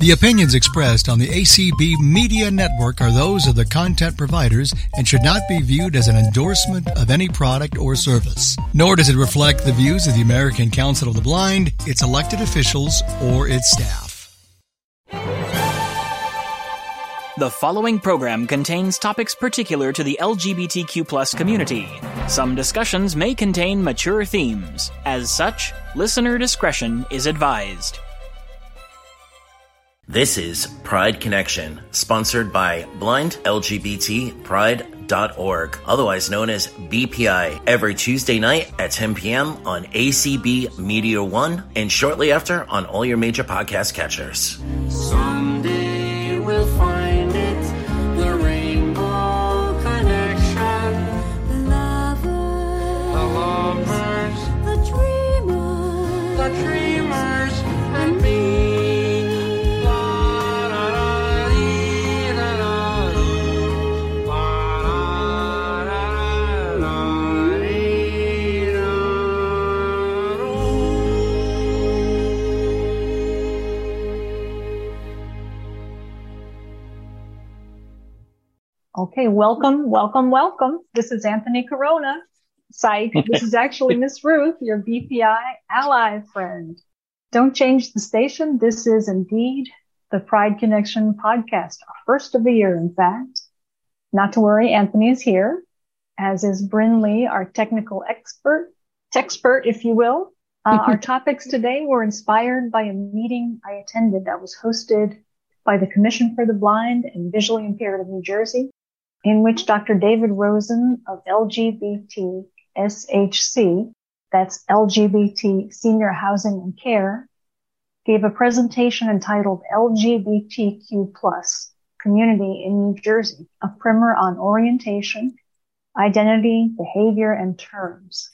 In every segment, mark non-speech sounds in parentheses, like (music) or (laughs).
The opinions expressed on the ACB Media Network are those of the content providers and should not be viewed as an endorsement of any product or service. Nor does it reflect the views of the American Council of the Blind, its elected officials, or its staff. The following program contains topics particular to the LGBTQ community. Some discussions may contain mature themes. As such, listener discretion is advised. This is Pride Connection, sponsored by blindlgbtpride.org, otherwise known as BPI, every Tuesday night at 10 p.m. on ACB Media One and shortly after on all your major podcast catchers. Someday we'll find Okay, welcome, welcome, welcome. This is Anthony Corona. Psych. This is actually Miss Ruth, your BPI ally friend. Don't change the station. This is indeed the Pride Connection podcast, our first of the year, in fact. Not to worry, Anthony is here, as is Bryn Lee, our technical expert, techspert, if you will. Uh, our (laughs) topics today were inspired by a meeting I attended that was hosted by the Commission for the Blind and Visually Impaired of New Jersey in which Dr. David Rosen of LGBT SHC, that's LGBT Senior Housing and Care, gave a presentation entitled LGBTQ plus community in New Jersey, a primer on orientation, identity, behavior, and terms.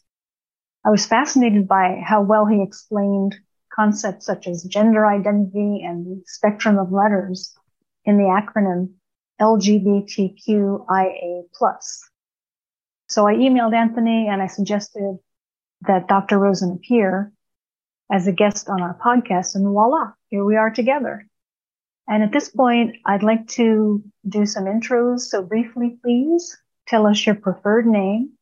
I was fascinated by how well he explained concepts such as gender identity and the spectrum of letters in the acronym LGBTQIA+. So I emailed Anthony and I suggested that Dr. Rosen appear as a guest on our podcast and voila, here we are together. And at this point, I'd like to do some intros. So briefly, please tell us your preferred name,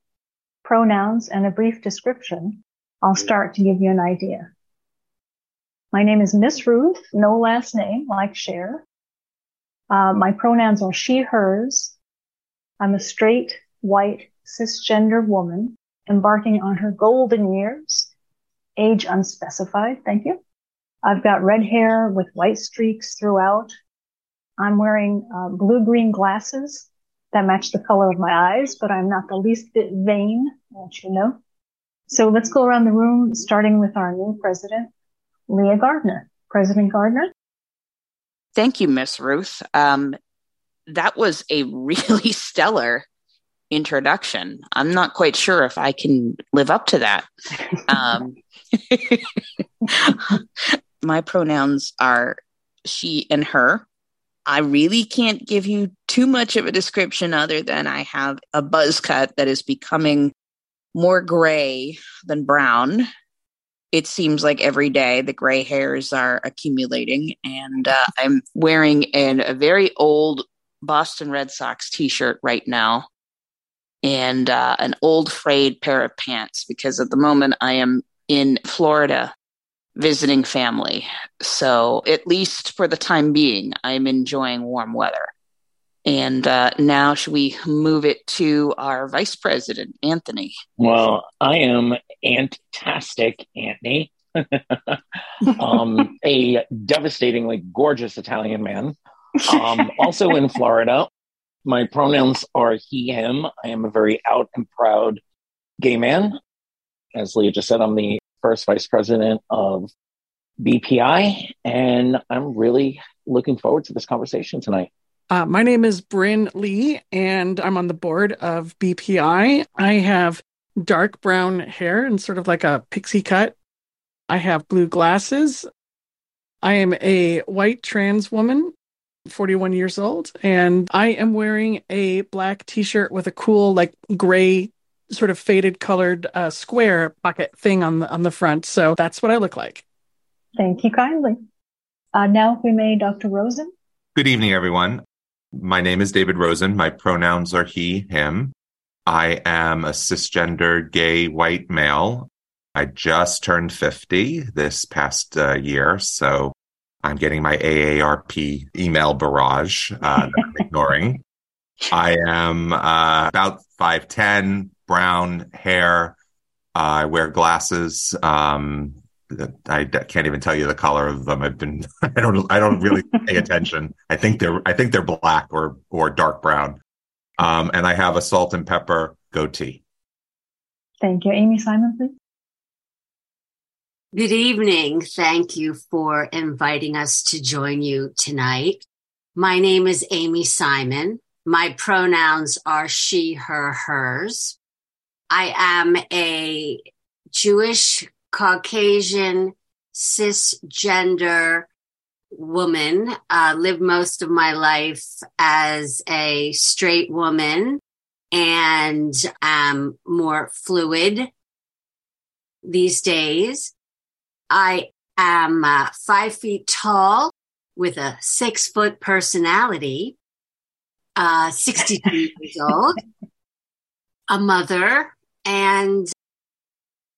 pronouns, and a brief description. I'll start to give you an idea. My name is Miss Ruth, no last name, like Cher. Uh, my pronouns are she, hers. I'm a straight, white, cisgender woman embarking on her golden years, age unspecified. Thank you. I've got red hair with white streaks throughout. I'm wearing uh, blue-green glasses that match the color of my eyes, but I'm not the least bit vain, I want you to know. So let's go around the room, starting with our new president, Leah Gardner. President Gardner. Thank you, Miss Ruth. Um, that was a (laughs) really stellar introduction. I'm not quite sure if I can live up to that. Um, (laughs) my pronouns are she and her. I really can't give you too much of a description other than I have a buzz cut that is becoming more gray than brown it seems like every day the gray hairs are accumulating. And uh, i'm wearing an, a very old boston red sox t-shirt right now and uh, an old frayed pair of pants because at the moment i am in florida visiting family. So at least for the time being i'm enjoying warm weather and uh, now, should we move it to our vice president, Anthony? Well, I am fantastic, Anthony. (laughs) um, a devastatingly gorgeous Italian man. Um, also in Florida. My pronouns are he, him. I am a very out and proud gay man. As Leah just said, I'm the first vice president of BPI, and I'm really looking forward to this conversation tonight. Uh, my name is Bryn Lee, and I'm on the board of BPI. I have dark brown hair and sort of like a pixie cut. I have blue glasses. I am a white trans woman, 41 years old, and I am wearing a black t shirt with a cool, like gray, sort of faded colored uh, square pocket thing on the on the front. So that's what I look like. Thank you kindly. Uh, now, if we may, Dr. Rosen. Good evening, everyone. My name is David Rosen. My pronouns are he, him. I am a cisgender gay white male. I just turned 50 this past uh, year, so I'm getting my AARP email barrage uh, that I'm (laughs) ignoring. I am uh, about 5'10, brown hair. I wear glasses. Um, I d- can't even tell you the color of them. I've been (laughs) I don't I don't really (laughs) pay attention. I think they're I think they're black or or dark brown. Um, and I have a salt and pepper goatee. Thank you. Amy Simon, please. Good evening. Thank you for inviting us to join you tonight. My name is Amy Simon. My pronouns are she, her, hers. I am a Jewish, Caucasian, cisgender woman. Uh, lived most of my life as a straight woman and am more fluid these days. I am uh, five feet tall with a six foot personality, uh, 62 years old, (laughs) a mother, and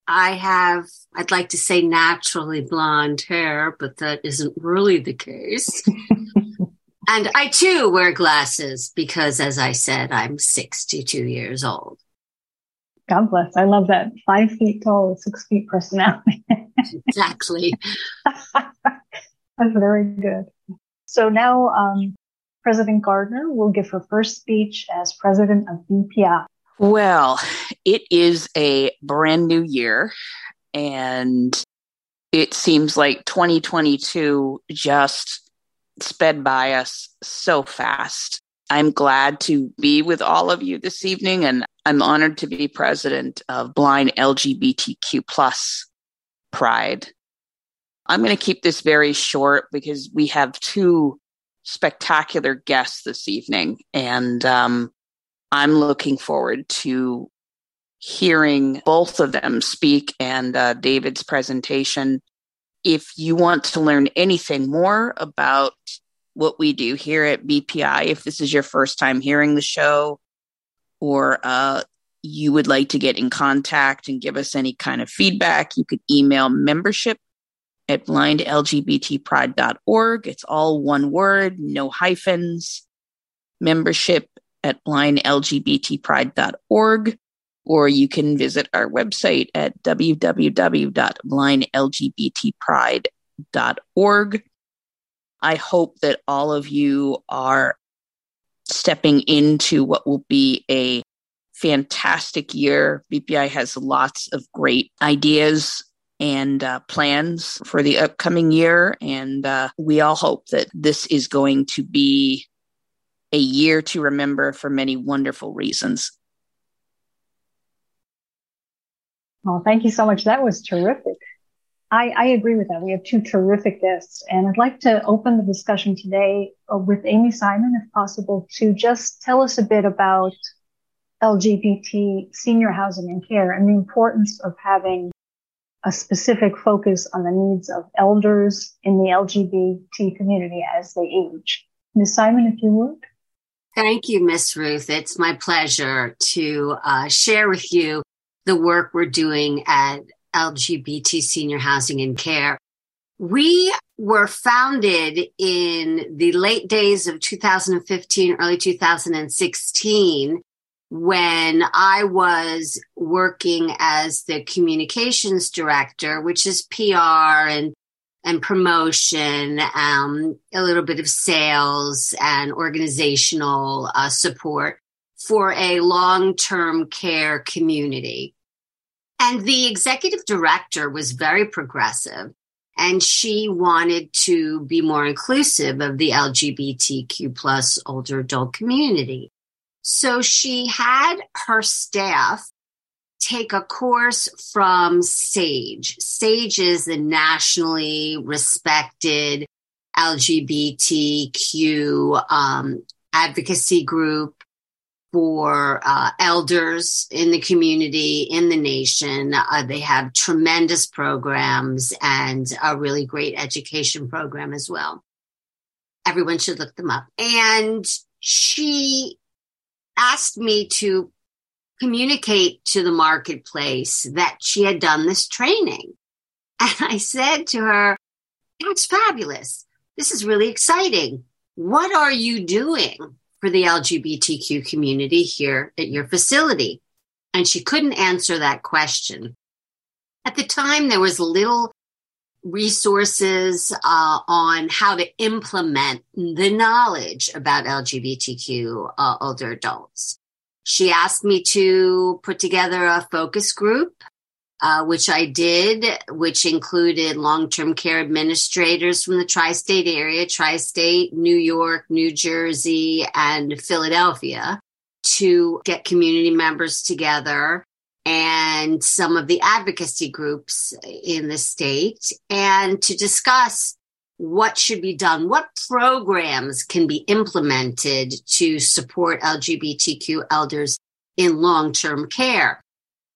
I have, I'd like to say naturally blonde hair, but that isn't really the case. (laughs) and I too wear glasses because, as I said, I'm 62 years old. God bless. I love that. Five feet tall, six feet personality. (laughs) Exactly. (laughs) That's very good. So now, um, President Gardner will give her first speech as president of BPI. Well, it is a brand new year, and it seems like 2022 just sped by us so fast. I'm glad to be with all of you this evening, and I'm honored to be president of Blind LGBTQ plus Pride. I'm going to keep this very short because we have two spectacular guests this evening, and um, I'm looking forward to hearing both of them speak and uh, David's presentation. If you want to learn anything more about what we do here at BPI, if this is your first time hearing the show, or uh, you would like to get in contact and give us any kind of feedback, you could email membership at blindlgbtpride.org. It's all one word, no hyphens. Membership at blindlgbtpride.org, or you can visit our website at www.blindlgbtpride.org. I hope that all of you are stepping into what will be a fantastic year. BPI has lots of great ideas and uh, plans for the upcoming year. And uh, we all hope that this is going to be a year to remember for many wonderful reasons. Well, thank you so much. That was terrific. I, I agree with that. We have two terrific guests, and I'd like to open the discussion today uh, with Amy Simon, if possible, to just tell us a bit about LGBT senior housing and care and the importance of having a specific focus on the needs of elders in the LGBT community as they age. Ms. Simon, if you would. Thank you, Miss Ruth. It's my pleasure to uh, share with you the work we're doing at LGBT Senior Housing and Care. We were founded in the late days of 2015, early 2016, when I was working as the communications director, which is PR and and promotion, um, a little bit of sales and organizational uh, support for a long-term care community. And the executive director was very progressive and she wanted to be more inclusive of the LGBTQ plus older adult community. So she had her staff take a course from SAGE. SAGE is the nationally respected LGBTQ um, advocacy group for uh, elders in the community, in the nation. Uh, they have tremendous programs and a really great education program as well. Everyone should look them up. And she asked me to communicate to the marketplace that she had done this training. (laughs) And I said to her, That's fabulous. This is really exciting. What are you doing for the LGBTQ community here at your facility? And she couldn't answer that question. At the time, there was little resources uh, on how to implement the knowledge about LGBTQ uh, older adults. She asked me to put together a focus group, uh, which I did, which included long term care administrators from the tri state area, tri state, New York, New Jersey, and Philadelphia to get community members together and some of the advocacy groups in the state and to discuss what should be done, what programs can be implemented to support LGBTQ elders in long term care.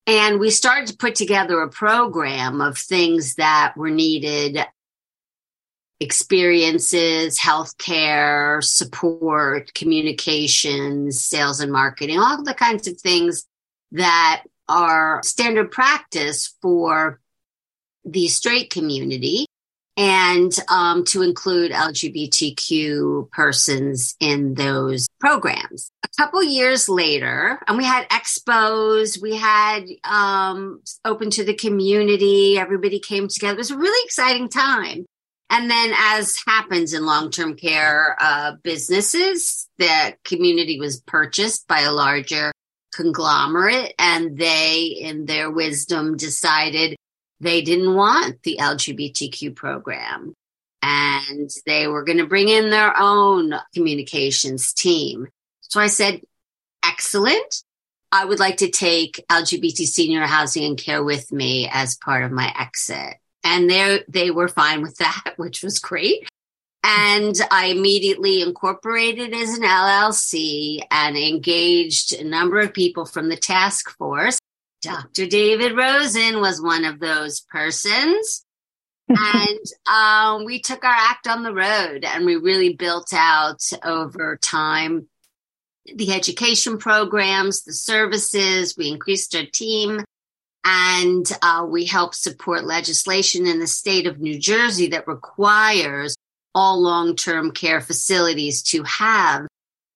And we started to put together a program of things that were needed experiences, healthcare, support, communications, sales and marketing, all the kinds of things that are standard practice for the straight community and um, to include LGBTQ persons in those programs. A couple years later, and we had expos, we had um, open to the community, everybody came together. It was a really exciting time. And then, as happens in long term care uh, businesses, the community was purchased by a larger conglomerate, and they, in their wisdom, decided they didn't want the LGBTQ program. And they were going to bring in their own communications team. So I said, excellent. I would like to take LGBT senior housing and care with me as part of my exit. And they they were fine with that, (laughs) which was great. And I immediately incorporated as an LLC and engaged a number of people from the task force. Dr. David Rosen was one of those persons. (laughs) and um, we took our act on the road and we really built out over time the education programs, the services. We increased our team and uh, we helped support legislation in the state of New Jersey that requires all long term care facilities to have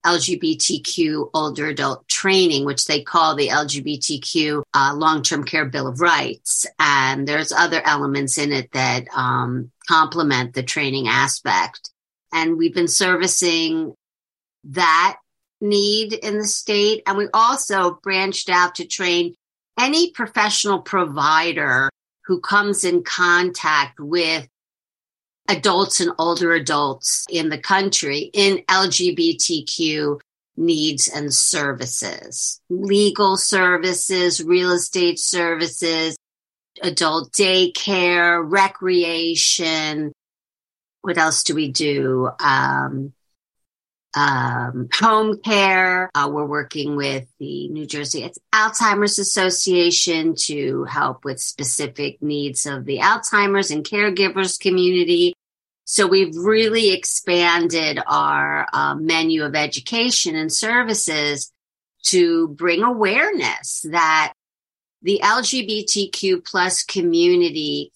LGBTQ older adult training, which they call the LGBTQ uh, long term care bill of rights. And there's other elements in it that um, complement the training aspect. And we've been servicing that need in the state. And we also branched out to train any professional provider who comes in contact with adults and older adults in the country in LGBTQ needs and services, legal services, real estate services, adult daycare, recreation. What else do we do? Um, um, home care. Uh, we're working with the New Jersey Alzheimer's Association to help with specific needs of the Alzheimer's and caregivers community. So we've really expanded our uh, menu of education and services to bring awareness that the LGBTQ plus community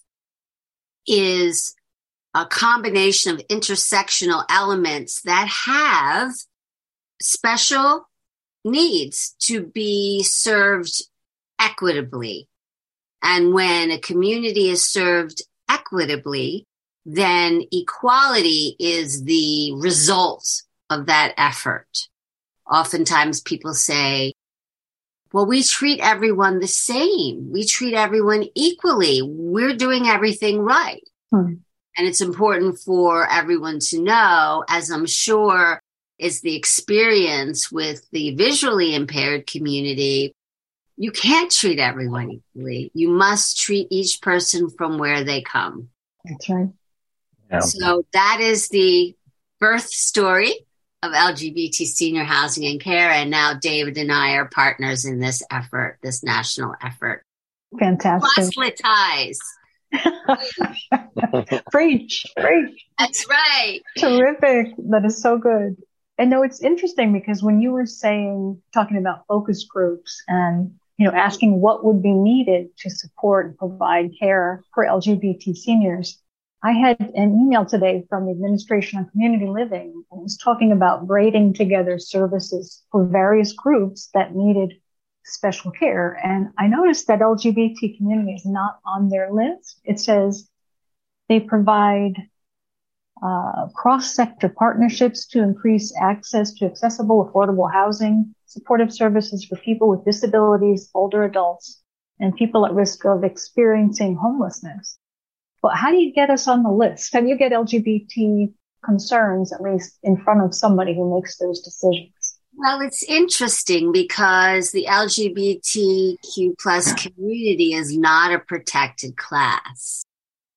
is a combination of intersectional elements that have special needs to be served equitably. And when a community is served equitably, then equality is the result of that effort. Oftentimes people say, well, we treat everyone the same. We treat everyone equally. We're doing everything right. Hmm. And it's important for everyone to know, as I'm sure is the experience with the visually impaired community. You can't treat everyone equally. You must treat each person from where they come. That's right. Yeah. So that is the birth story of LGBT senior housing and care. And now David and I are partners in this effort, this national effort. Fantastic. Proselytize. (laughs) preach, preach. That's right. Terrific. That is so good. And no, it's interesting because when you were saying, talking about focus groups and, you know, asking what would be needed to support and provide care for LGBT seniors, I had an email today from the Administration on Community Living. It was talking about braiding together services for various groups that needed special care. And I noticed that LGBT community is not on their list. It says they provide uh, cross-sector partnerships to increase access to accessible, affordable housing, supportive services for people with disabilities, older adults, and people at risk of experiencing homelessness. But how do you get us on the list? How do you get LGBT concerns at least in front of somebody who makes those decisions? Well, it's interesting because the LGBTQ plus community is not a protected class.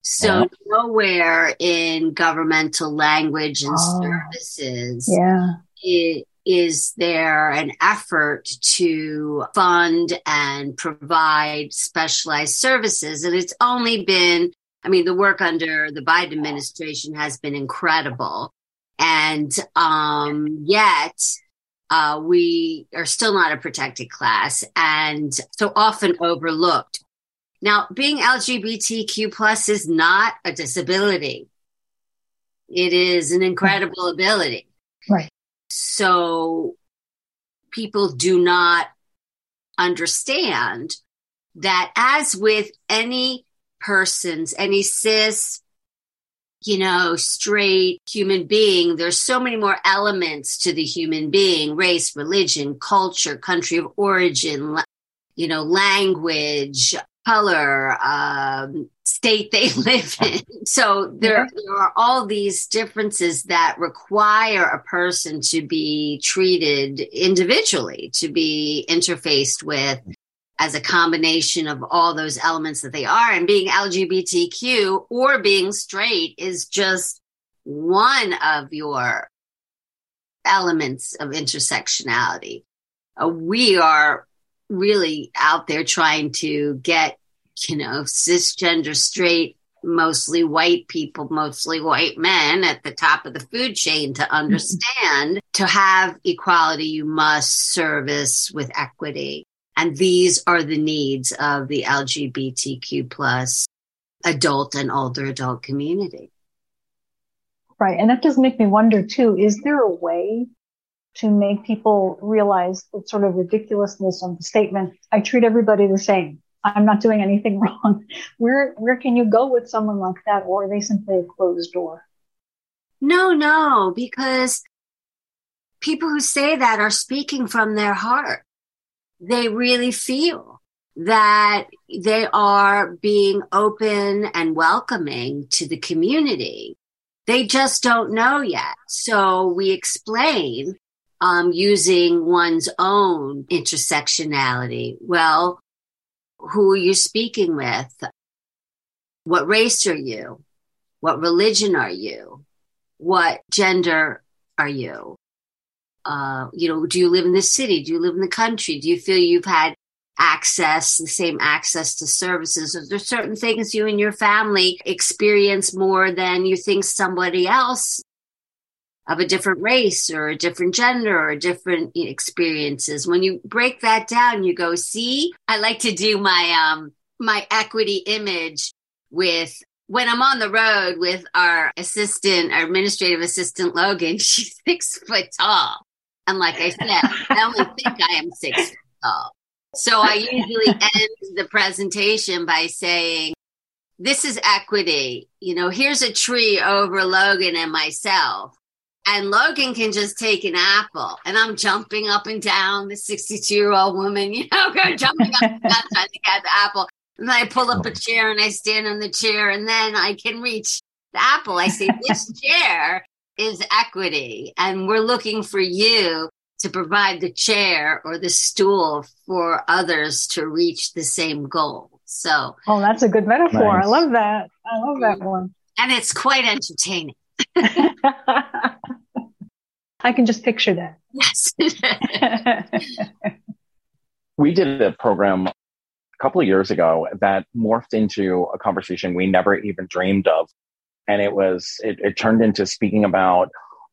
So nowhere in governmental language and Oh. services Yeah. i- is there an effort to fund and provide specialized services. And it's only been, I mean, the work under the Biden administration has been incredible. And um, yet, uh, we are still not a protected class and so often overlooked. Now, being LGBTQ plus is not a disability. It is an incredible ability. Right. So people do not understand that as with any persons, any cis, you know, straight human being, there's so many more elements to the human being, race, religion, culture, country of origin, you know, language, color, um, state they (laughs) live in. So there, there are all these differences that require a person to be treated individually, to be interfaced with as a combination of all those elements that they are. And being LGBTQ or being straight is just one of your elements of intersectionality. Uh, we are really out there trying to get, you know, cisgender straight, mostly white people, mostly white men at the top of the food chain to understand to have equality, you must service with equity. And these are the needs of the LGBTQ plus adult and older adult community. Right. And that does make me wonder too, is there a way to make people realize the sort of ridiculousness of the statement, I treat everybody the same. I'm not doing anything (laughs) wrong. Where where can you go with someone like that? Or are they simply a closed door? No, no, because people who say that are speaking from their heart. They really feel that they are being open and welcoming to the community. They just don't know yet. So we explain um, using one's own intersectionality. Well, who are you speaking with? What race are you? What religion are you? What gender are you? Uh, you know, do you live in the city? Do you live in the country? Do you feel you've had access, the same access to services? Are there certain things you and your family experience more than you think somebody else of a different race or a different gender or different experiences? When you break that down, you go, see, I like to do my, um, my equity image with when I'm on the road with our assistant, our administrative assistant, Logan, (laughs) she's six foot tall. And like I said, I only think I am six foot tall. So I usually (laughs) end the presentation by saying, this is equity. You know, here's a tree over Logan and myself. And Logan can just take an apple. And I'm jumping up and down, the 62 year old woman, you know, go (laughs) jumping up and down trying to get the apple. And I pull up a chair and I stand on the chair and then I can reach the apple. I say, this chair is equity and we're looking for you to provide the chair or the stool for others to reach the same goal. So, Oh, that's a good metaphor. I love that. I love that mm. one. and it's quite entertaining. (laughs) I can just picture that. Yes. (laughs) we did a program a couple of years ago that morphed into a conversation we never even dreamed of. And it was, it, it turned into speaking about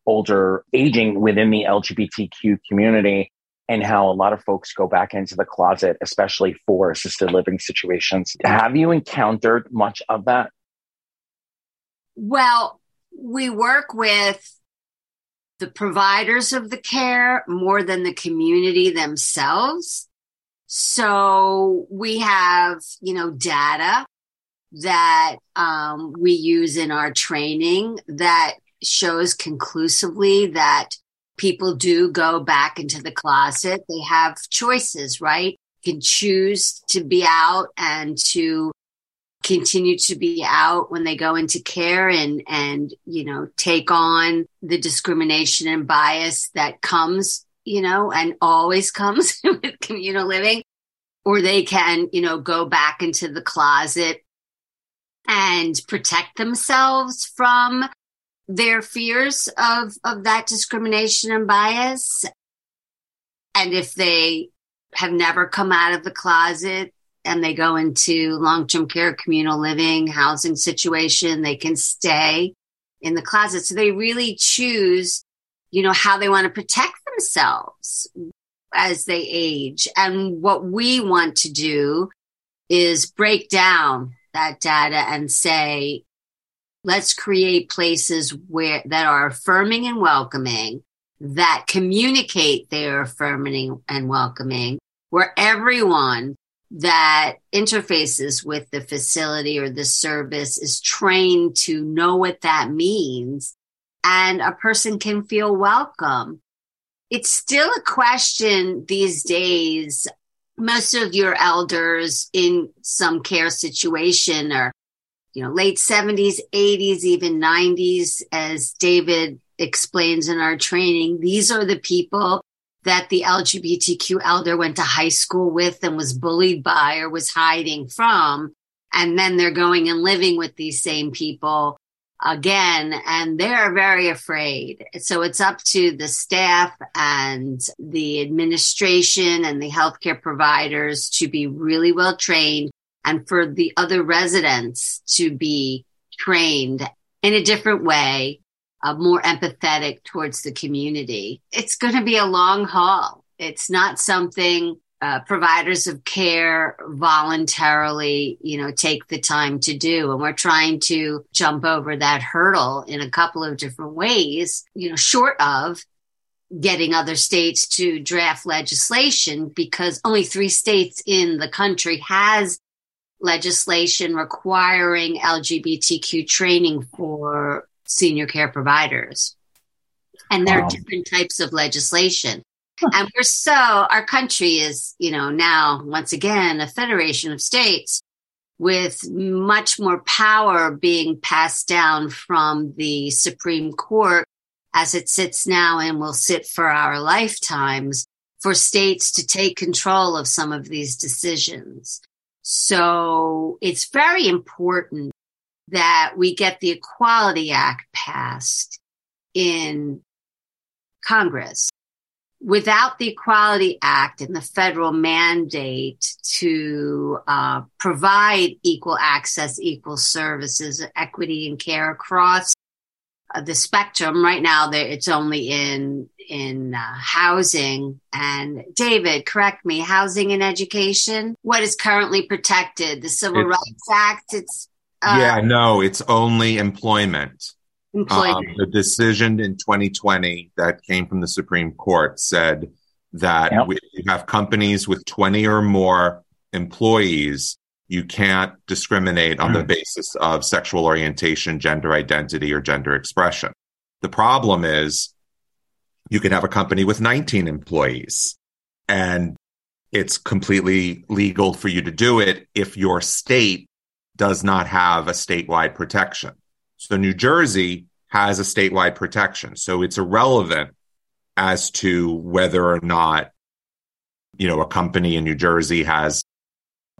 older aging within the LGBTQ community and how a lot of folks go back into the closet, especially for assisted living situations. Have you encountered much of that? Well, we work with the providers of the care more than the community themselves. So we have, you know, data that um, we use in our training that shows conclusively that people do go back into the closet. They have choices, right? You Can choose to be out and to continue to be out when they go into care and and you know take on the discrimination and bias that comes you know and always (laughs) comes with communal living or they can you know go back into the closet and protect themselves from their fears of of that discrimination and bias. And if they have never come out of the closet and they go into long-term care communal living housing situation they can stay in the closet. So they really choose you know how they want to protect themselves as they age. And what we want to do is break down that data and say let's create places where that are affirming and welcoming that communicate they're affirming and welcoming where everyone that interfaces with the facility or the service is trained to know what that means and a person can feel welcome. It's still a question these days. Most of your elders in some care situation are, you know, late 70s, 80s, even 90s, as David explains in our training. These are the people that the LGBTQ elder went to high school with and was bullied by or was hiding from. And then they're going and living with these same people again, and they're very afraid. So it's up to the staff and the administration and the healthcare providers to be really well trained and for the other residents to be trained in a different way uh, more empathetic towards the community. It's going to be a long haul. It's not something uh, providers of care voluntarily, you know, take the time to do. And we're trying to jump over that hurdle in a couple of different ways, you know, short of getting other states to draft legislation because only three states in the country has legislation requiring LGBTQ training for senior care providers. And there Wow. are different types of legislation. And we're so, our country is, you know, now once again, a federation of states with much more power being passed down from the Supreme Court as it sits now and will sit for our lifetimes for states to take control of some of these decisions. So it's very important that we get the Equality Act passed in Congress. Without the Equality Act and the federal mandate to uh, provide equal access, equal services, equity and care across uh, the spectrum, right now it's only in in uh, housing. And David, correct me, housing and education. What is currently protected? The Civil It's- Rights Act. It's uh, yeah, no, it's only employment. Employment. Um, the decision in 2020 that came from the Supreme Court said that Yep. if you have companies with 20 or more employees, you can't discriminate on the basis of sexual orientation, gender identity, or gender expression. The problem is you can have a company with 19 employees and it's completely legal for you to do it if your state does not have a statewide protection. So New Jersey has a statewide protection. So it's irrelevant as to whether or not, you know, a company in New Jersey has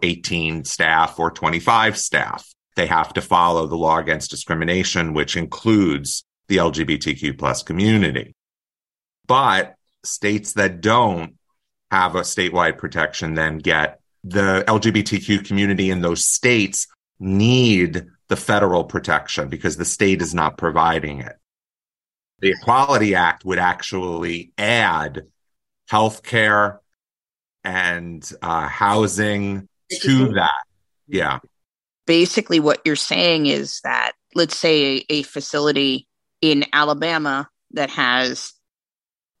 18 staff or 25 staff. They have to follow the law against discrimination, which includes the LGBTQ plus community. But states that don't have a statewide protection then get the LGBTQ community in those states need the federal protection because the state is not providing it. The Equality Act would actually add healthcare and uh, housing to that. Yeah. Basically, what you're saying is that, let's say, a, a facility in Alabama that has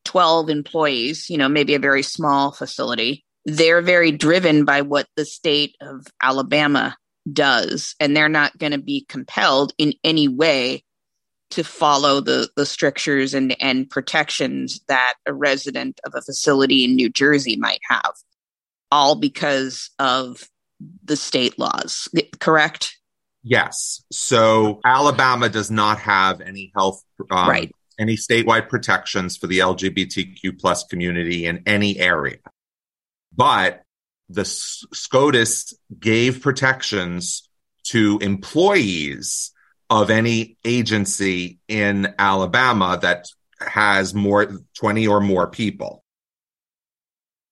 12 employees, you know, maybe a very small facility, they're very driven by what the state of Alabama does, and they're not going to be compelled in any way to follow the the strictures and and protections that a resident of a facility in New Jersey might have, all because of the state laws. Correct? Yes. So Alabama does not have any health, um, Right. any statewide protections for the LGBTQ plus community in any area. But the SCOTUS gave protections to employees of any agency in Alabama that has more 20 or more people,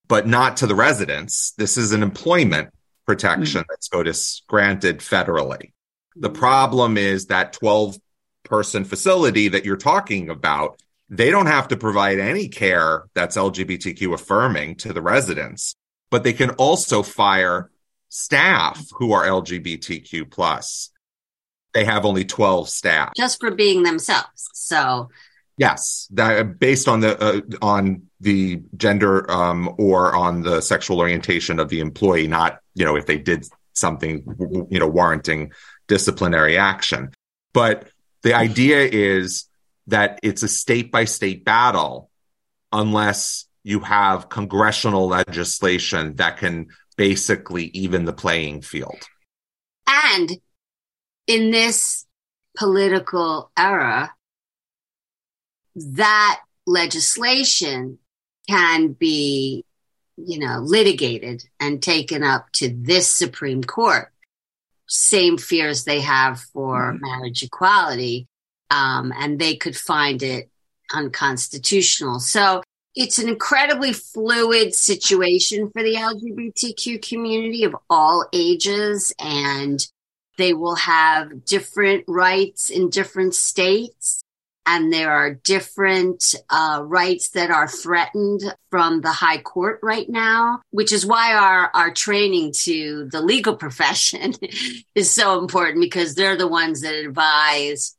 but not to the residents. This is an employment protection mm. that SCOTUS granted federally. The problem is that 12 person facility that you're talking about, they don't have to provide any care that's LGBTQ affirming to the residents, but they can also fire staff who are LGBTQ plus. They have only 12 staff. just for being themselves. So Yes, that based on the uh, on the gender um, or on the sexual orientation of the employee, not you know if they did something you know warranting disciplinary action. But the idea is that it's a state by state battle unless you have congressional legislation that can basically even the playing field. And in this political era, that legislation can be, you know, litigated and taken up to this Supreme Court. Same fears they have for marriage equality, um, and they could find it unconstitutional. So it's an incredibly fluid situation for the LGBTQ community of all ages, and they will have different rights in different states. And there are different uh, rights that are threatened from the high court right now, which is why our, our training to the legal (laughs) profession is so important because they're the ones that advise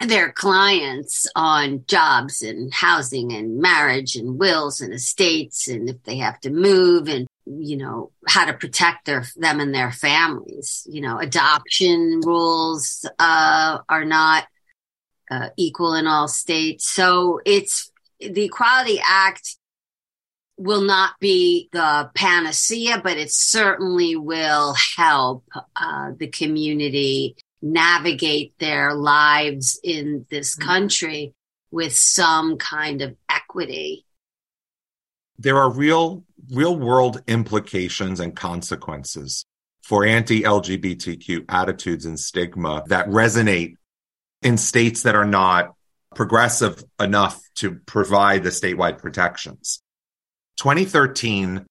their clients on jobs and housing and marriage and wills and estates and if they have to move and you know how to protect their them and their families. You know adoption rules uh, are not uh, equal in all states. So it's the equality act will not be the panacea but it certainly will help uh, the community navigate their lives in this mm. country with some kind of equity. there are real real world implications and consequences for anti-LGBTQ attitudes and stigma that resonate in states that are not progressive enough to provide the statewide protections. 2013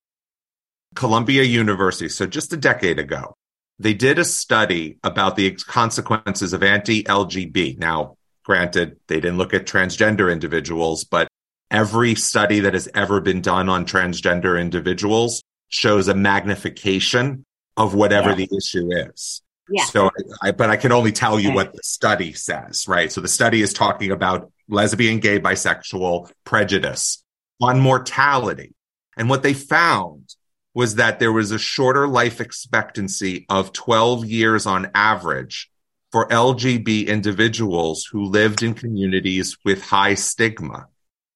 Columbia University, so just a decade ago, they did a study about the consequences of anti-LGB. Now, granted, they didn't look at transgender individuals, but every study that has ever been done on transgender individuals shows a magnification of whatever Yeah. the issue is. Yeah. So, I, but I can only tell you Okay. what the study says, right? So the study is talking about lesbian, gay, bisexual prejudice on mortality. And what they found was that there was a shorter life expectancy of 12 years on average for LGB individuals who lived in communities with high stigma.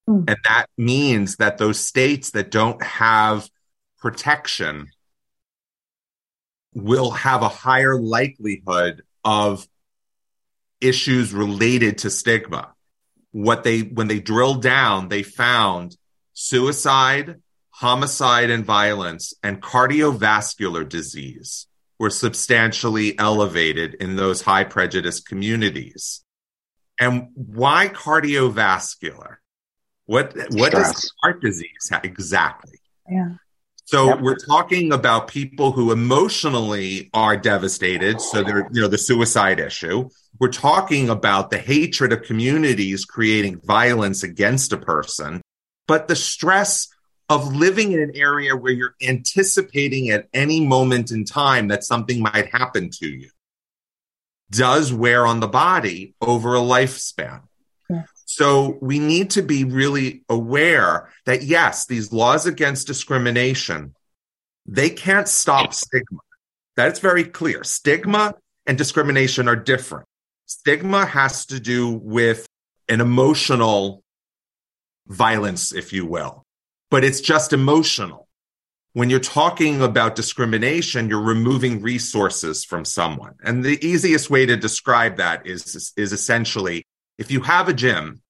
Hmm. And that means that those states that don't have protection will have a higher likelihood of issues related to stigma. What they, when they drilled down, they found suicide, homicide and violence, and cardiovascular disease were substantially elevated in those high prejudice communities. And why cardiovascular? What what does heart disease have? exactly? Yeah. So Yep. we're talking about people who emotionally are devastated. So they're, you know, the suicide issue. We're talking about the hatred of communities creating violence against a person, but the stress of living in an area where you're anticipating at any moment in time that something might happen to you does wear on the body over a lifespan. So we need to be really aware that yes, these laws against discrimination, they can't stop stigma. That's very clear. Stigma and discrimination are different. Stigma has to do with an emotional violence, if you will, but it's just emotional. When you're talking about discrimination, you're removing resources from someone. And the easiest way to describe that is, is essentially if you have a gym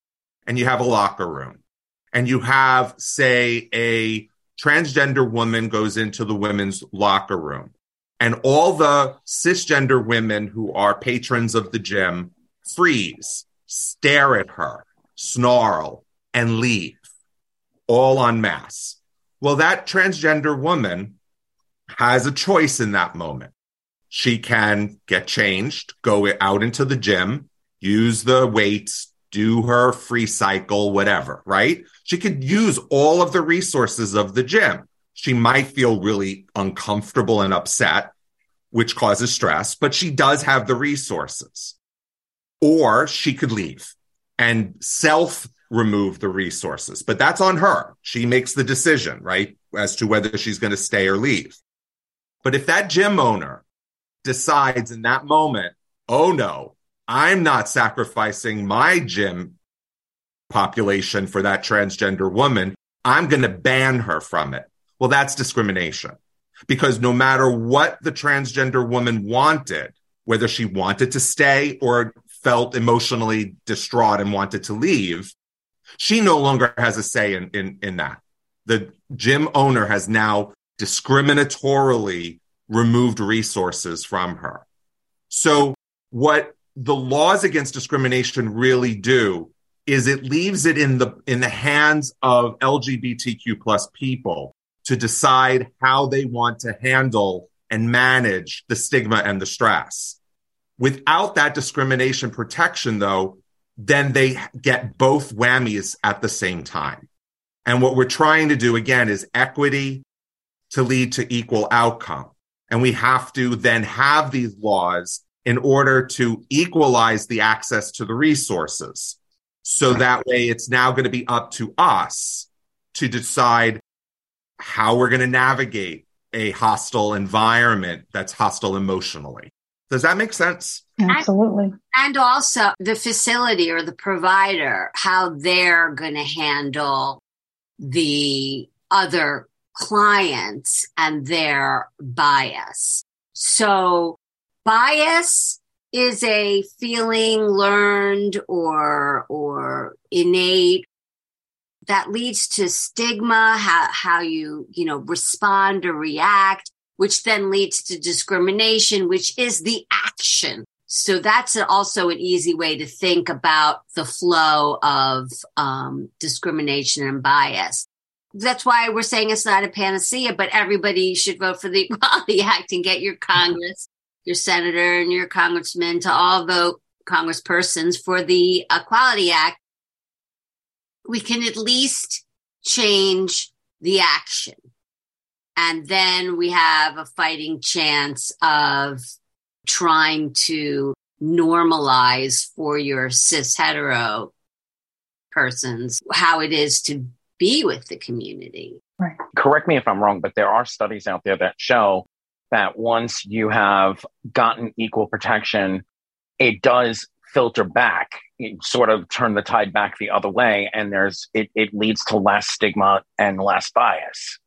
and you have a locker room and you have, say, a transgender woman goes into the women's locker room and all the cisgender women who are patrons of the gym freeze, stare at her, snarl, and leave all en masse. Well, that transgender woman has a choice in that moment. She can get changed, go out into the gym, use the weights, do her free cycle, whatever, right? She could use all of the resources of the gym. She might feel really uncomfortable and upset, which causes stress, but she does have the resources. Or she could leave and self remove the resources, but that's on her. She makes the decision, right? As to whether she's going to stay or leave. But if that gym owner decides in that moment, oh no, I'm not sacrificing my gym population for that transgender woman. I'm going to ban her from it. Well, that's discrimination because no matter what the transgender woman wanted, whether she wanted to stay or felt emotionally distraught and wanted to leave, she no longer has a say in, in, in that. The gym owner has now discriminatorily removed resources from her. So what the laws against discrimination really do is it leaves it in the in the hands of LGBTQ plus people to decide how they want to handle and manage the stigma and the stress. Without that discrimination protection though, then they get both whammies at the same time. And what we're trying to do again is equity to lead to equal outcome. And we have to then have these laws in order to equalize the access to the resources. So that way it's now going to be up to us to decide how we're going to navigate a hostile environment that's hostile emotionally. Does that make sense? Absolutely. And also the facility or the provider, how they're going to handle the other clients and their bias. So bias is a feeling learned or, or innate that leads to stigma, how, how you, you know, respond or react, which then leads to discrimination, which is the action. So that's also an easy way to think about the flow of um, discrimination and bias. That's why we're saying it's not a panacea, but everybody should vote for the (laughs) Equality Act and get your Congress, your senator, and your congressman to all vote congresspersons for the Equality Act. We can at least change the action. And then we have a fighting chance of trying to normalize for your cis hetero persons how it is to be with the community. Right. correct me if I'm wrong, but there are studies out there that show that once you have gotten equal protection, it does filter back, it sort of turn the tide back the other way, and there's it, it leads to less stigma and less bias.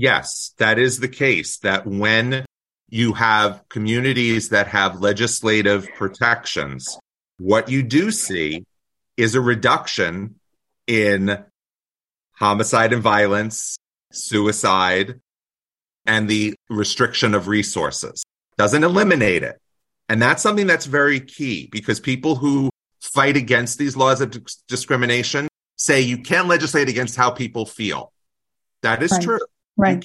Yes, that is the case. That when you have communities that have legislative protections, what you do see is a reduction in homicide and violence, suicide, and the restriction of resources. Doesn't eliminate it. And that's something that's very key because people who fight against these laws of dis- discrimination say you can't legislate against how people feel. That is Right. true. Right.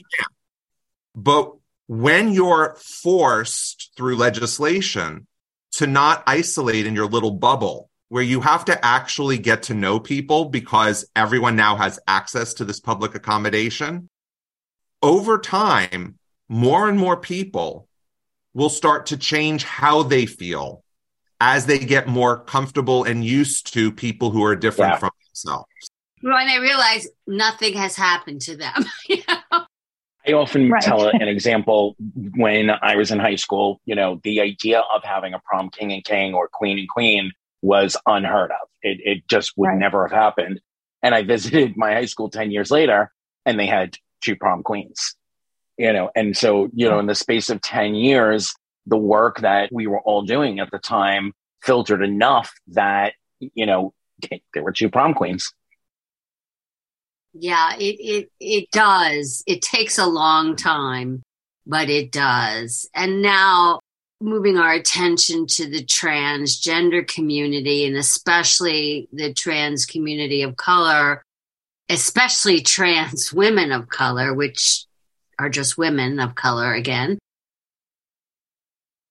But when you're forced through legislation to not isolate in your little bubble, where you have to actually get to know people because everyone now has access to this public accommodation, over time, more and more people will start to change how they feel as they get more comfortable and used to people who are different Yeah. from themselves. When they realize nothing has happened to them. (laughs) you know? I often Right. tell an example when I was in high school, you know, the idea of having a prom king and king or queen and queen was unheard of. It, it just would Right. never have happened. And I visited my high school 10 years later and they had two prom queens, you know, and so, you know, in the space of 10 years, the work that we were all doing at the time filtered enough that, you know, there were two prom queens. Yeah, it, it, it does. It takes a long time, but it does. And now moving our attention to the transgender community and especially the trans community of color, especially trans (laughs) women of color, which are just women of color again.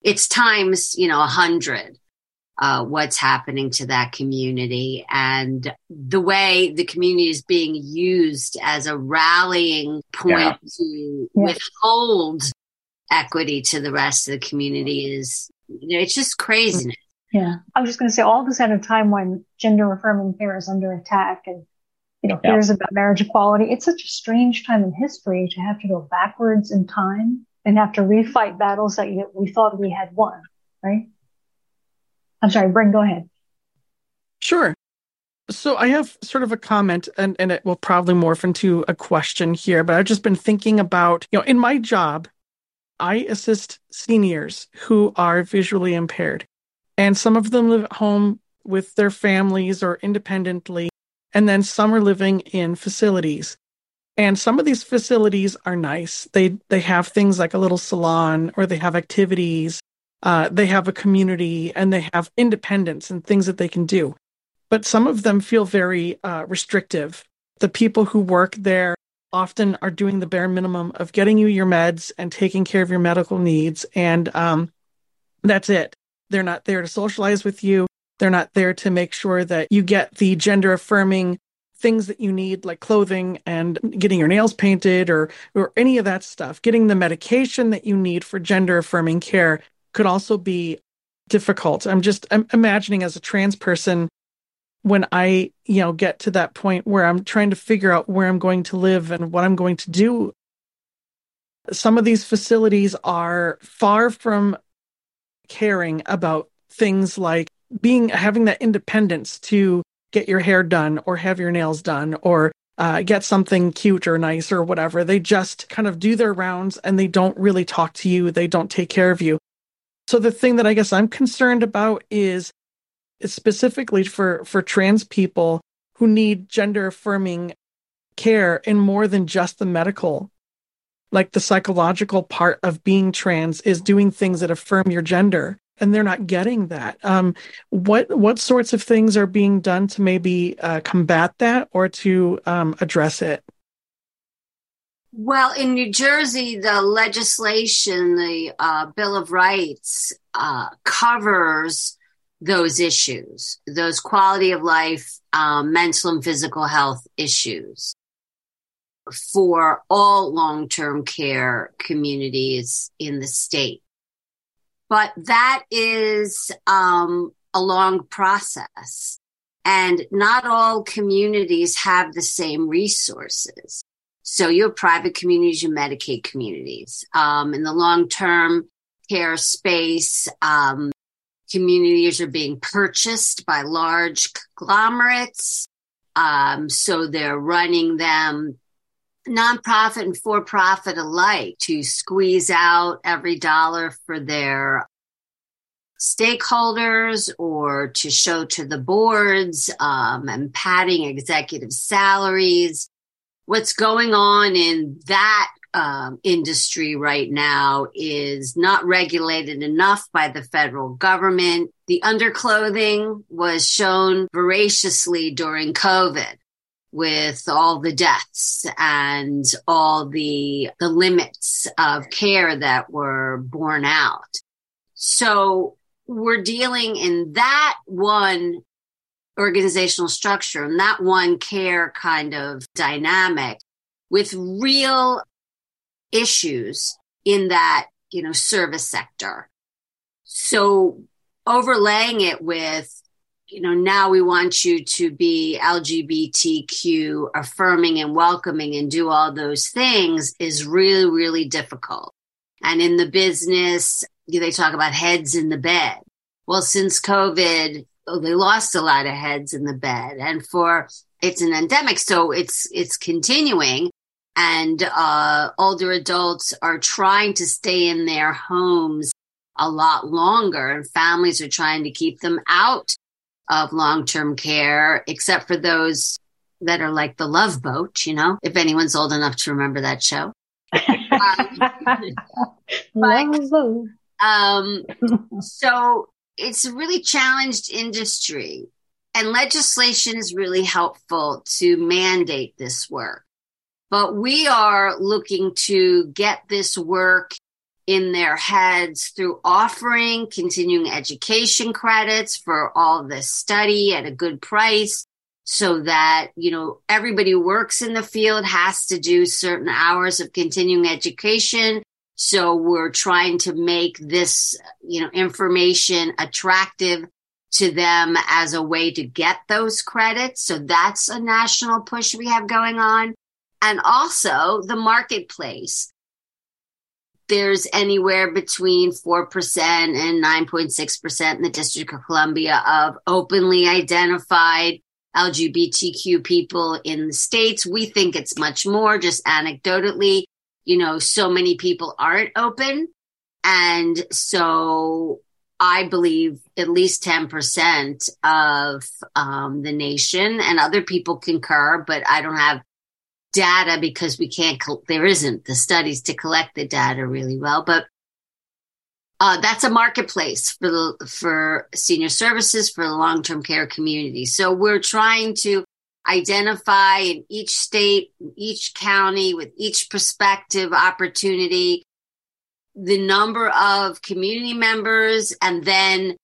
It's times, you know, a hundred uh, what's happening to that community and the way the community is being used as a rallying point Yeah. to Yeah. withhold equity to the rest of the community is you know, it's just craziness. Yeah. I was just going to say all this at a time when gender affirming care is under attack and, you know, Yeah. fears about marriage equality. It's such a strange time in history to have to go backwards in time and have to refight battles that you, we thought we had won, right? I'm sorry, Bryn, go ahead. Sure. So I have sort of a comment and, and it will probably morph into a question here, but I've just been thinking about, you know, in my job, I assist seniors who are visually impaired. And some of them live at home with their families or independently. And then some are living in facilities. And some of these facilities are nice. They they have things like a little salon or they have activities uh, they have a community and they have independence and things that they can do. But some of them feel very uh, restrictive. The people who work there often are doing the bare minimum of getting you your meds and taking care of your medical needs. And um, that's it. They're not there to socialize with you. They're not there to make sure that you get the gender affirming things that you need, like clothing and getting your nails painted or, or any of that stuff. Getting the medication that you need for gender affirming care could also be difficult. I'm just I'm imagining as a trans person when I, you know, get to that point where I'm trying to figure out where I'm going to live and what I'm going to do. Some of these facilities are far from caring about things like being having that independence to get your hair done or have your nails done or uh, get something cute or nice or whatever. They just kind of do their rounds and they don't really talk to you. They don't take care of you. So the thing that I guess I'm concerned about is, specifically for for trans people who need gender affirming care in more than just the medical. Like the psychological part of being trans is doing things that affirm your gender and they're not getting that. Um, what what sorts of things are being done to maybe uh, combat that or to um, address it? Well, in New Jersey, the legislation, the uh, Bill of Rights, uh, covers those issues, those quality of life, um, mental and physical health issues for all long term care communities in the state. But that is um, a long process. And not all communities have the same resources. So your private communities, your Medicaid communities. Um, in the long term care space, um, communities are being purchased by large conglomerates. Um, so they're running them nonprofit and for profit alike to squeeze out every dollar for their stakeholders or to show to the boards um, and padding executive salaries. What's going on in that um, industry right now is not regulated enough by the federal government. The underclothing was shown voraciously during COVID. with all the deaths and all the the limits of care that were borne out. So we're dealing in that one organizational structure and that one care kind of dynamic with real issues in that, you know, service sector. So overlaying it with, you know, now we want you to be LGBTQ affirming and welcoming and do all those things is really, really difficult. And in the business, they talk about heads in the bed. Well, since COVID, they lost a lot of heads in the bed and for it's an endemic. So it's, it's continuing and, uh, older adults are trying to stay in their homes a lot longer and families are trying to keep them out of long-term care, except for those that are like the love boat, you know, if anyone's old enough to remember that show. (laughs) (laughs) Love. Um, so it's a really challenged industry and legislation is really helpful to mandate this work. But we are looking to get this work in their heads through offering continuing education credits for all this study at a good price so that, you know, everybody who works in the field has to do certain hours of continuing education. So we're trying to make this, you know, information attractive to them as a way to get those credits. So that's a national push we have going on. And also the marketplace there's anywhere between 4% and 9.6% in the District of Columbia of openly identified LGBTQ people in the States. We think it's much more, just anecdotally. You know, so many people aren't open. And so I believe at least 10% of um, the nation and other people concur, but I don't have data because we can't, there isn't the studies to collect the data really well, but uh, that's a marketplace for the, for senior services for the long-term care community. So we're trying to identify in each state, each county with each prospective opportunity, the number of community members and then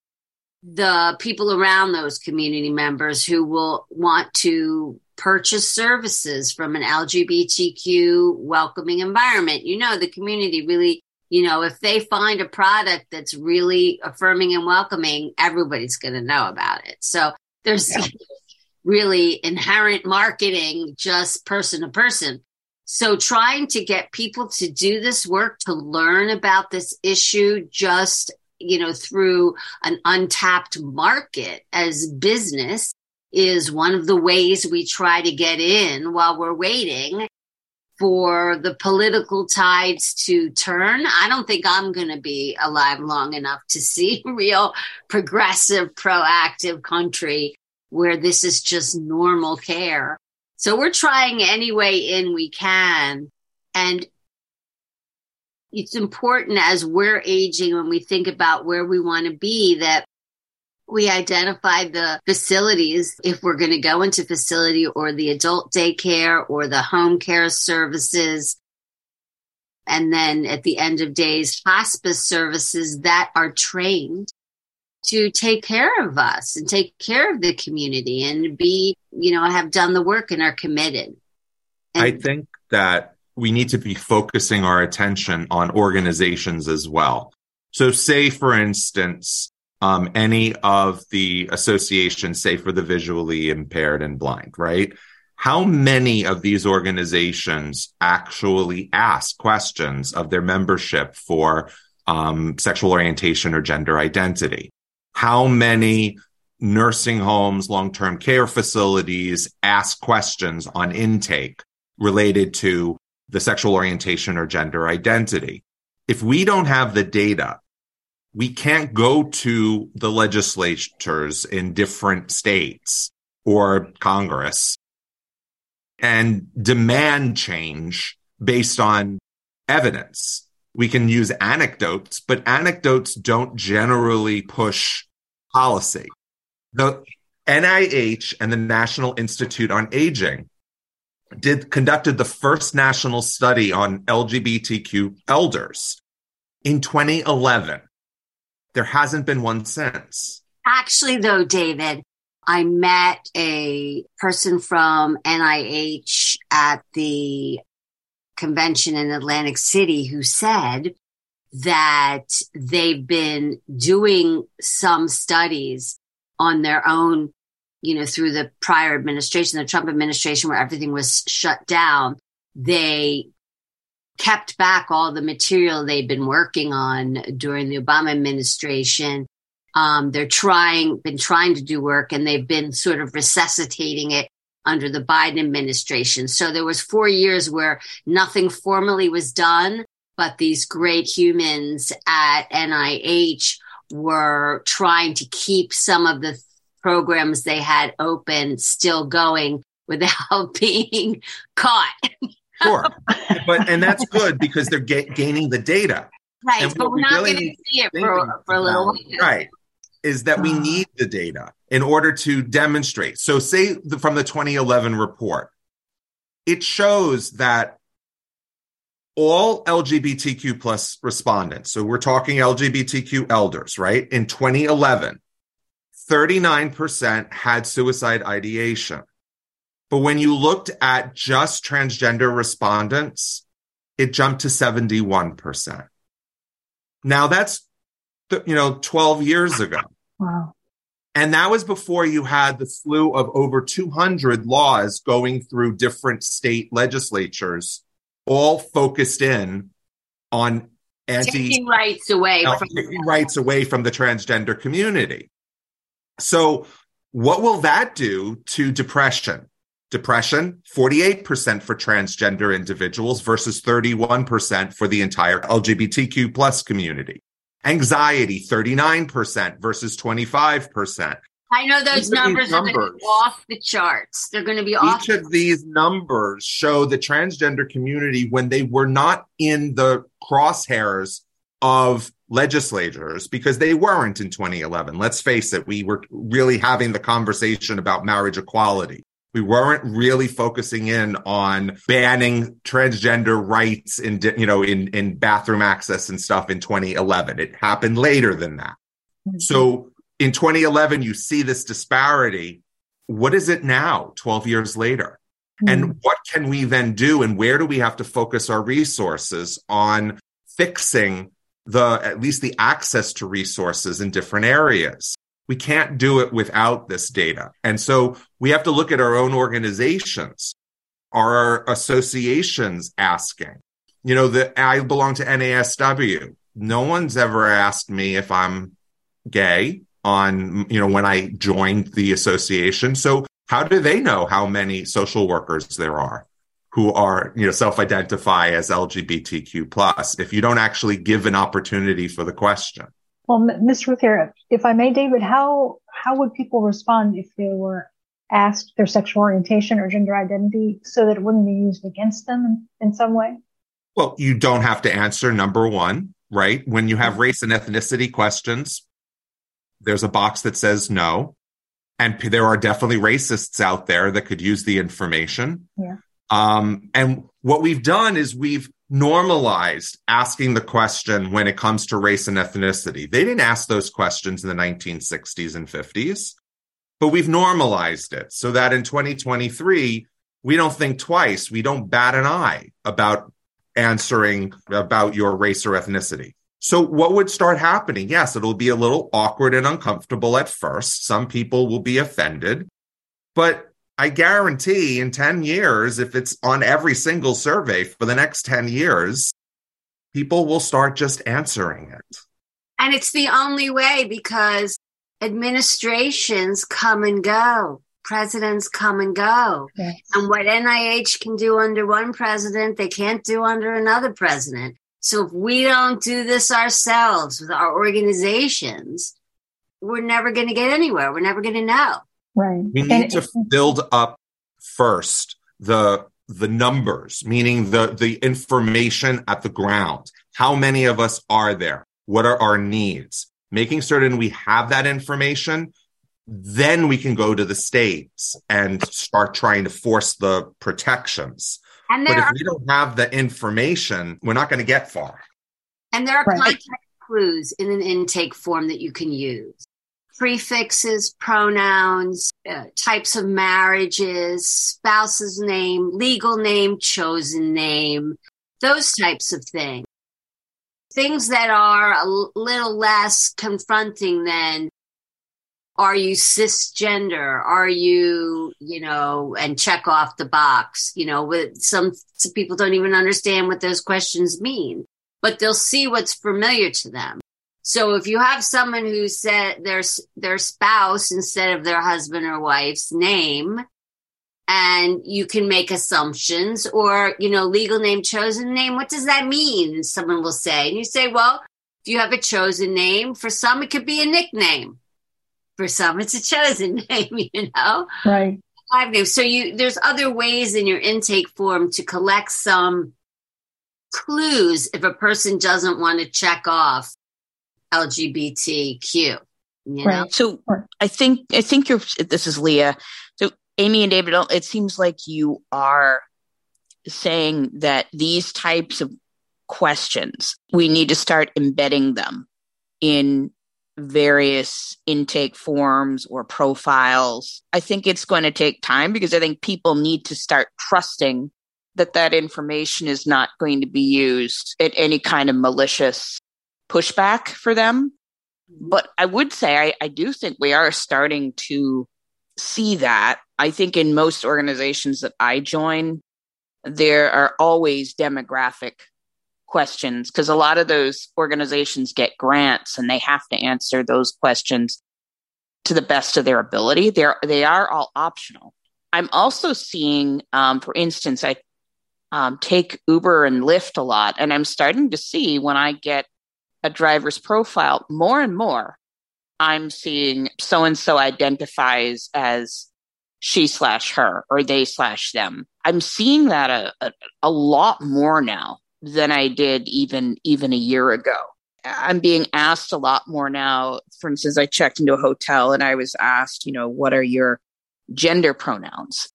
the people around those community members who will want to purchase services from an LGBTQ welcoming environment. You know, the community really, you know, if they find a product that's really affirming and welcoming, everybody's going to know about it. So there's yeah. Really inherent marketing just person to person. So trying to get people to do this work, to learn about this issue just, you know, through an untapped market as business is one of the ways we try to get in while we're waiting for the political tides to turn. I don't think I'm going to be alive long enough to see (laughs) real progressive, proactive country where this is just normal care. So we're trying any way in we can. And it's important as we're aging when we think about where we want to be that we identify the facilities if we're going to go into facility or the adult daycare or the home care services. And then at the end of days, hospice services that are trained to take care of us and take care of the community and be, you know, have done the work and are committed. And I think that we need to be focusing our attention on organizations as well. So say, for instance, um, any of the associations, say for the visually impaired and blind, right? How many of these organizations actually ask questions of their membership for um, sexual orientation or gender identity? How many nursing homes, long term care facilities ask questions on intake related to the sexual orientation or gender identity? If we don't have the data we can't go to the legislatures in different states or Congress and demand change based on evidence. We can use anecdotes, but anecdotes don't generally push policy. The NIH and the National Institute on Aging did conducted the first national study on LGBTQ elders in 2011. There hasn't been one since. Actually, though, David, I met a person from NIH at the convention in Atlantic City who said that they've been doing some studies on their own, you know, through the prior administration, the Trump administration, where everything was shut down. They kept back all the material they've been working on during the Obama administration. Um, they're trying, been trying to do work and they've been sort of resuscitating it under the Biden administration. So there was four years where nothing formally was done, but these great humans at NIH were trying to keep some of the programs they had open still going without (laughs) being caught. Sure. (laughs) but, and that's good because they're ga- gaining the data. Right, but we're we not really going to see it for, for a little while. Right. Is that we uh-huh. need the data in order to demonstrate. So, say the, from the 2011 report, it shows that all LGBTQ plus respondents, so we're talking LGBTQ elders, right? In 2011, 39% had suicide ideation. But when you looked at just transgender respondents, it jumped to 71%. Now that's, th- you know, 12 years ago. Wow. And that was before you had the slew of over 200 laws going through different state legislatures, all focused in on anti Taking rights away uh, from taking rights away from the transgender community. So, what will that do to depression? Depression, 48% for transgender individuals versus 31% for the entire LGBTQ plus community. Anxiety, 39% versus 25%. I know those Each these numbers are going to be off the charts. They're going to be off. Each of these numbers show the transgender community when they were not in the crosshairs of legislators because they weren't in 2011. Let's face it, we were really having the conversation about marriage equality. We weren't really focusing in on banning transgender rights in, you know, in, in bathroom access and stuff in 2011. It happened later than that. Mm-hmm. So in 2011, you see this disparity. What is it now, 12 years later? Mm-hmm. And what can we then do? And where do we have to focus our resources on fixing the, at least the access to resources in different areas? We can't do it without this data. And so we have to look at our own organizations. Are our associations asking? You know, that I belong to NASW. No one's ever asked me if I'm gay on, you know, when I joined the association. So how do they know how many social workers there are who are, you know, self-identify as LGBTQ plus if you don't actually give an opportunity for the question? Well, Ms. Ruth if I may, David, how how would people respond if they were asked their sexual orientation or gender identity so that it wouldn't be used against them in, in some way? Well, you don't have to answer number one, right? When you have race and ethnicity questions, there's a box that says no. And p- there are definitely racists out there that could use the information. Yeah. Um, and what we've done is we've normalized asking the question when it comes to race and ethnicity. They didn't ask those questions in the 1960s and 50s, but we've normalized it so that in 2023, we don't think twice. We don't bat an eye about answering about your race or ethnicity. So what would start happening? Yes, it'll be a little awkward and uncomfortable at first. Some people will be offended, but I guarantee in 10 years, if it's on every single survey for the next 10 years, people will start just answering it. And it's the only way because administrations come and go, presidents come and go. Yes. And what NIH can do under one president, they can't do under another president. So if we don't do this ourselves with our organizations, we're never going to get anywhere. We're never going to know. Right. We need to build up first the the numbers, meaning the the information at the ground. How many of us are there? What are our needs? Making certain we have that information then we can go to the states and start trying to force the protections. And But if are we don't have the information, we're not going to get far. And there are Right. contact clues in an intake form that you can use prefixes, pronouns, uh, types of marriages, spouse's name, legal name, chosen name, those types of things. Things that are a little less confronting than are you cisgender? Are you, you know, and check off the box, you know, with some, some people don't even understand what those questions mean but they'll see what's familiar to them. So if you have someone who said their their spouse instead of their husband or wife's name, and you can make assumptions, or you know, legal name, chosen name, what does that mean? And someone will say, and you say, well, if you have a chosen name, for some it could be a nickname, for some it's a chosen (laughs) name, you know Right. five names. So you there's other ways in your intake form to collect some clues if a person doesn't want to check off LGBTQ. You know, Right. So I think I think you're. This is Leah. So Amy and David, it seems like you are saying that these types of questions we need to start embedding them in various intake forms or profiles. I think it's going to take time because I think people need to start trusting that that information is not going to be used at any kind of malicious pushback for them. But I would say I, I do think we are starting to see that. I think in most organizations that I join, there are always demographic questions because a lot of those organizations get grants and they have to answer those questions to the best of their ability. They're they are all optional. I'm also seeing, um, for instance, I um, take Uber and Lyft a lot, and I'm starting to see when I get a driver's profile more and more, I'm seeing so and so identifies as she slash her or they slash them. I'm seeing that a, a, a lot more now than I did even even a year ago. I'm being asked a lot more now. For instance, I checked into a hotel and I was asked, you know, what are your gender pronouns?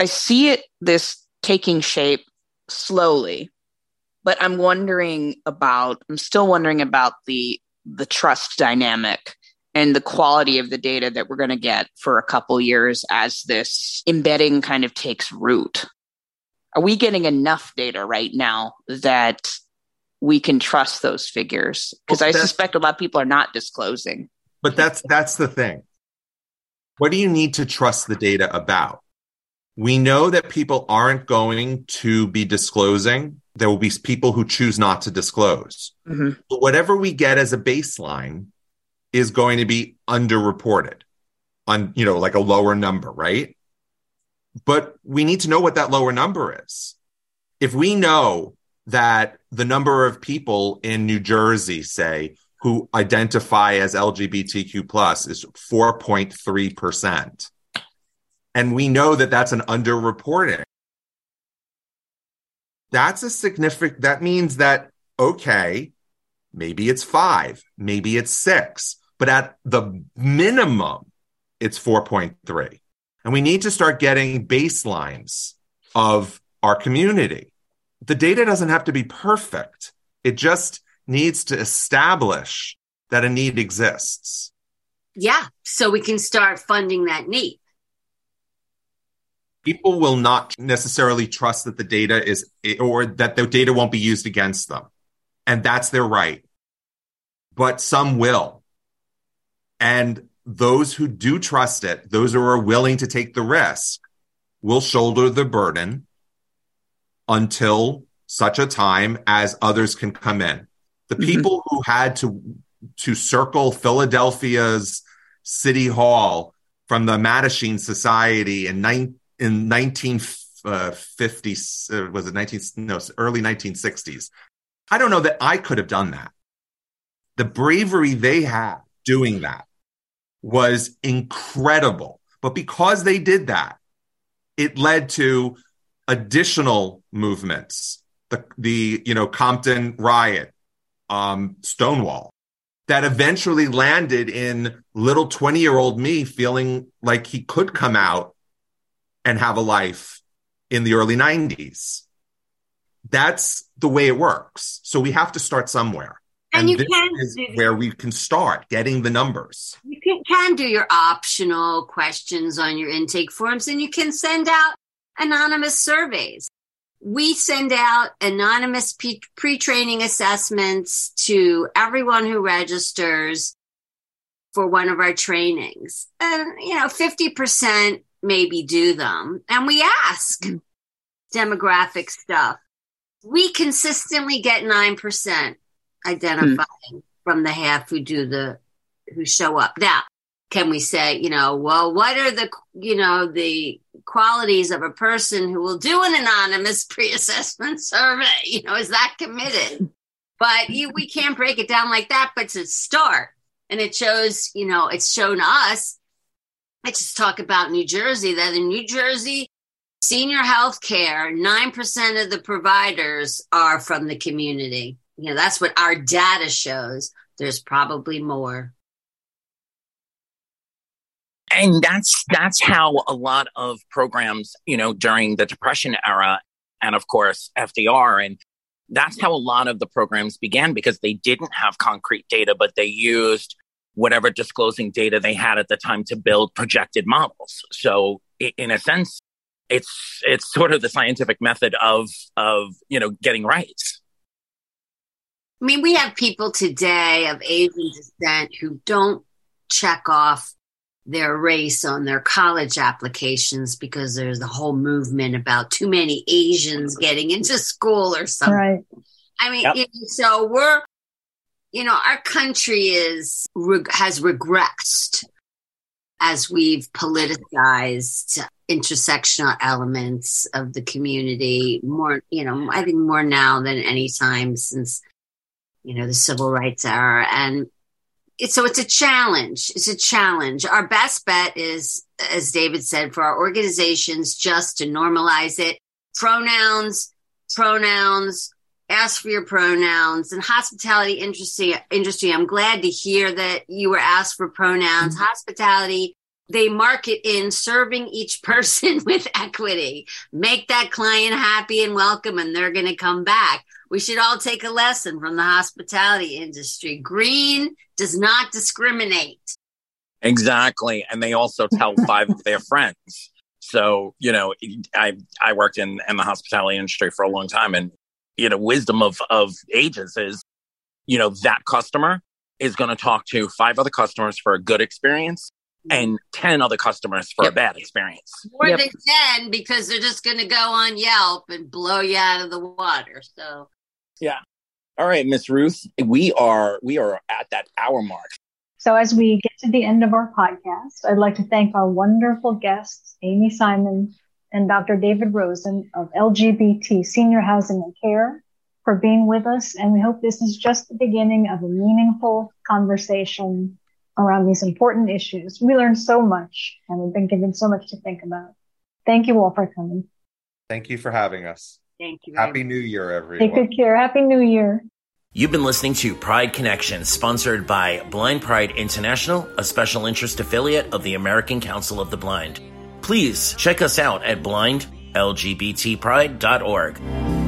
I see it this taking shape slowly, but I'm wondering about I'm still wondering about the the trust dynamic and the quality of the data that we're going to get for a couple years as this embedding kind of takes root. Are we getting enough data right now that we can trust those figures? Because Well, I suspect a lot of people are not disclosing. But that's that's the thing. What do you need to trust the data about? We know that people aren't going to be disclosing. There will be people who choose not to disclose. Mhm. But whatever we get as a baseline is going to be underreported on, you know, like a lower number, right? But we need to know what that lower number is. If we know that the number of people in New Jersey, say, who identify as LGBTQ plus is 4.3%. And we know that that's an underreporting. That's a significant, that means that, okay, maybe it's five, maybe it's six, but at the minimum, it's 4.3. And we need to start getting baselines of our community. The data doesn't have to be perfect. It just needs to establish that a need exists. yeah. So we can start funding that need. People will not necessarily trust that the data is, or that the data won't be used against them. And that's their right. But some will. And those who do trust it, those who are willing to take the risk, will shoulder the burden until such a time as others can come in. The mm-hmm. people who had to to circle Philadelphia's city hall from the Mattachine Society in nine in 1950s uh, was it 19 no early 1960s. I don't know that I could have done that. The bravery they had doing that was incredible. But because they did that, it led to additional movements. The the you know Compton riot, um, Stonewall. that eventually landed in little 20 year old me feeling like he could come out and have a life in the early 90s. That's the way it works. So we have to start somewhere. And you this can is where we can start getting the numbers. You can, can do your optional questions on your intake forms and you can send out anonymous surveys. We send out anonymous pre training assessments to everyone who registers for one of our trainings. And, you know, 50% maybe do them. And we ask demographic stuff. We consistently get 9% identifying from the half who do the who show up. Now, can we say, you know, well, what are the, you know, the qualities of a person who will do an anonymous (laughs) pre-assessment survey? You know, is that committed? But you, we can't break it down like that. But to start, and it shows, you know, it's shown us. Let's just talk about New Jersey. That in New Jersey, senior health care, 9% of the providers are from the community. You know, that's what our data shows. There's probably more. and that's that's how a lot of programs you know during the depression era and of course fdr and that's how a lot of the programs began because they didn't have concrete data but they used whatever disclosing data they had at the time to build projected models so in a sense it's it's sort of the scientific method of of you know getting rights I mean, we have people today of Asian descent who don't check off their race on their college applications because there's a whole movement about too many Asians getting into school or something. Right. I mean, Yep. you know, so we're, you know, our country is has regressed as we've politicized intersectional elements of the community more, you know, I think more now than any time since, you know, the civil rights era. And so it's a challenge. It's a challenge. Our best bet is, as David said, for our organizations just to normalize it. Pronouns, pronouns, ask for your pronouns and hospitality industry industry. I'm glad to hear that you were asked for pronouns. Mm-hmm. Hospitality they market in serving each (laughs) person with equity. Make that client happy and welcome and they're going to come back. We should all take a lesson from the hospitality industry. Green does not discriminate. Exactly. And they also tell five of their (laughs) friends. So, you know, I I worked in, in the hospitality industry for a long time and you know, wisdom of of ages is, you know, that customer is going to talk to five other customers for a good experience and 10 other customers for a bad experience. more Yep. than 10 because they're just going to go on yelp and blow you out of the water so yeah. All right, Miss Ruth, we are we are at that hour mark. So, as we get to the end of our podcast, I'd like to thank our wonderful guests, Amy Simon and Dr. David Rosen of LGBT Senior Housing and Care, for being with us. And we hope this is just the beginning of a meaningful conversation around these important issues. We learned so much and we've been given so much to think about. Thank you all for coming. Thank you for having us. thank you Happy much. New Year, Take everyone. good care. Happy New Year. You've been listening to Pride Connection, sponsored by Blind Pride International, a special interest affiliate of the American Council of the Blind. Please check us out at blindlgbtpride.org.